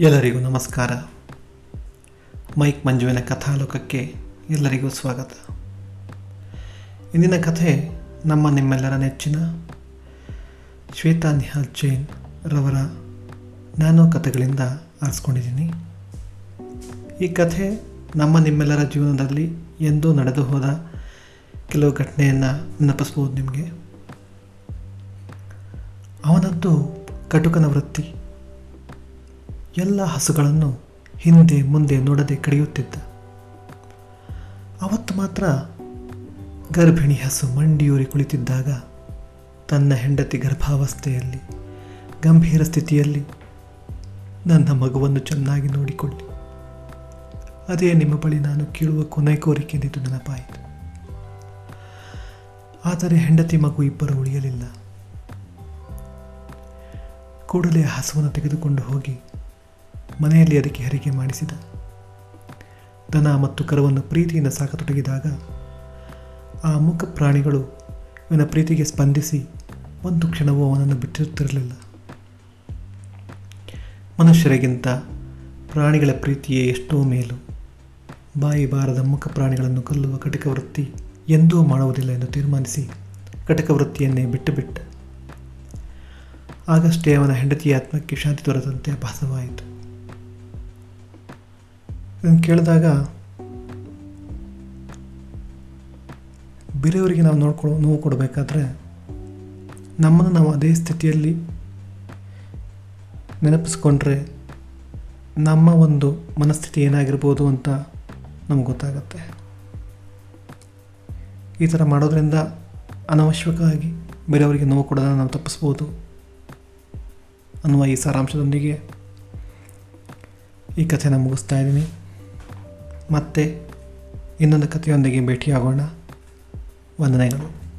ಎಲ್ಲರಿಗೂ ನಮಸ್ಕಾರ. ಮೈಕ್ ಮಂಜುವಿನ ಕಥಾಲೋಕಕ್ಕೆ ಎಲ್ಲರಿಗೂ ಸ್ವಾಗತ. ಇಂದಿನ ಕಥೆ ನಮ್ಮ ನಿಮ್ಮೆಲ್ಲರ ನೆಚ್ಚಿನ ಶ್ವೇತಾ ನಿಹಾಲ್ ಜೈನ್ ರವರ ನ್ಯಾನೋ ಕಥೆಗಳಿಂದ ಆರಿಸ್ಕೊಂಡಿದ್ದೀನಿ. ಈ ಕಥೆ ನಮ್ಮ ನಿಮ್ಮೆಲ್ಲರ ಜೀವನದಲ್ಲಿ ಎಂದೂ ನಡೆದು ಹೋದ ಕೆಲವು ಘಟನೆಯನ್ನು ನೆನಪಿಸ್ಬೋದು ನಿಮಗೆ. ಅವನದ್ದು ಕಟುಕನ ವೃತ್ತಿ. ಎಲ್ಲ ಹಸುಗಳನ್ನು ಹಿಂದೆ ಮುಂದೆ ನೋಡದೆ ಕಡಿಯುತ್ತಿದ್ದ. ಅವತ್ತು ಮಾತ್ರ ಗರ್ಭಿಣಿ ಹಸು ಮಂಡಿಯೂರಿ ಕುಳಿತಿದ್ದಾಗ ತನ್ನ ಹೆಂಡತಿ ಗರ್ಭಾವಸ್ಥೆಯಲ್ಲಿ, ಗಂಭೀರ ಸ್ಥಿತಿಯಲ್ಲಿ ನನ್ನ ಮಗುವನ್ನು ಚೆನ್ನಾಗಿ ನೋಡಿಕೊಳ್ಳಿ. ಅದೇ ನಿಮ್ಮ ಬಳಿ ನಾನು ಕೇಳುವ ಕೊನೆ ಕೋರಿಕೆ ಎಂದಿದ್ದು ನೆನಪಾಯಿತು. ಆದರೆ ಹೆಂಡತಿ ಮಗು ಇಬ್ಬರು ಉಳಿಯಲಿಲ್ಲ. ಕೂಡಲೇ ಹಸುವನ್ನು ತೆಗೆದುಕೊಂಡು ಹೋಗಿ ಮನೆಯಲ್ಲಿ ಅದಕ್ಕೆ ಹೆರಿಗೆ ಮಾಡಿಸಿದ. ದನ ಮತ್ತು ಕರವನ್ನು ಪ್ರೀತಿಯಿಂದ ಸಾಕತೊಡಗಿದಾಗ ಆ ಮುಖ ಪ್ರಾಣಿಗಳು ಇವನ ಪ್ರೀತಿಗೆ ಸ್ಪಂದಿಸಿ ಒಂದು ಕ್ಷಣವೂ ಅವನನ್ನು ಬಿಟ್ಟಿರುತ್ತಿರಲಿಲ್ಲ. ಮನುಷ್ಯರಿಗಿಂತ ಪ್ರಾಣಿಗಳ ಪ್ರೀತಿಯೇ ಎಷ್ಟೋ ಮೇಲು. ಬಾಯಿ ಬಾರದ ಮುಖ ಪ್ರಾಣಿಗಳನ್ನು ಕೊಲ್ಲುವ ಕಟಕ ವೃತ್ತಿ ಎಂದೂ ಮಾಡುವುದಿಲ್ಲ ಎಂದು ತೀರ್ಮಾನಿಸಿ ಕಟಕ ವೃತ್ತಿಯನ್ನೇ ಬಿಟ್ಟು ಬಿಟ್ಟ ಆಗಷ್ಟೇ ಅವನ ಹೆಂಡತಿಯ ಆತ್ಮಕ್ಕೆ ಶಾಂತಿ ದೊರೆತಂತೆ ಭಾಸವಾಯಿತು. ಇದನ್ನು ಕೇಳಿದಾಗ ಬೇರೆಯವರಿಗೆ ನಾವು ನೋಡ್ಕೊಳ್ಳೋ ನೋವು ಕೊಡಬೇಕಾದ್ರೆ ನಮ್ಮನ್ನು ನಾವು ಅದೇ ಸ್ಥಿತಿಯಲ್ಲಿ ನೆನಪಿಸ್ಕೊಂಡ್ರೆ ನಮ್ಮ ಒಂದು ಮನಸ್ಥಿತಿ ಏನಾಗಿರ್ಬೋದು ಅಂತ ನಮ್ಗೆ ಗೊತ್ತಾಗತ್ತೆ. ಈ ಥರ ಮಾಡೋದ್ರಿಂದ ಅನವಶ್ಯಕವಾಗಿ ಬೇರೆಯವರಿಗೆ ನೋವು ಕೊಡೋದನ್ನು ನಾವು ತಪ್ಪಿಸ್ಬೋದು ಅನ್ನುವ ಈ ಸಾರಾಂಶದೊಂದಿಗೆ ಈ ಕಥೆನ ಮುಗಿಸ್ತಾ ಇದ್ದೀನಿ. ಮತ್ತೆ ಇನ್ನೊಂದು ಕಥೆಯೊಂದಿಗೆ ಭೇಟಿಯಾಗೋಣ. ವಂದನೆಗಳು.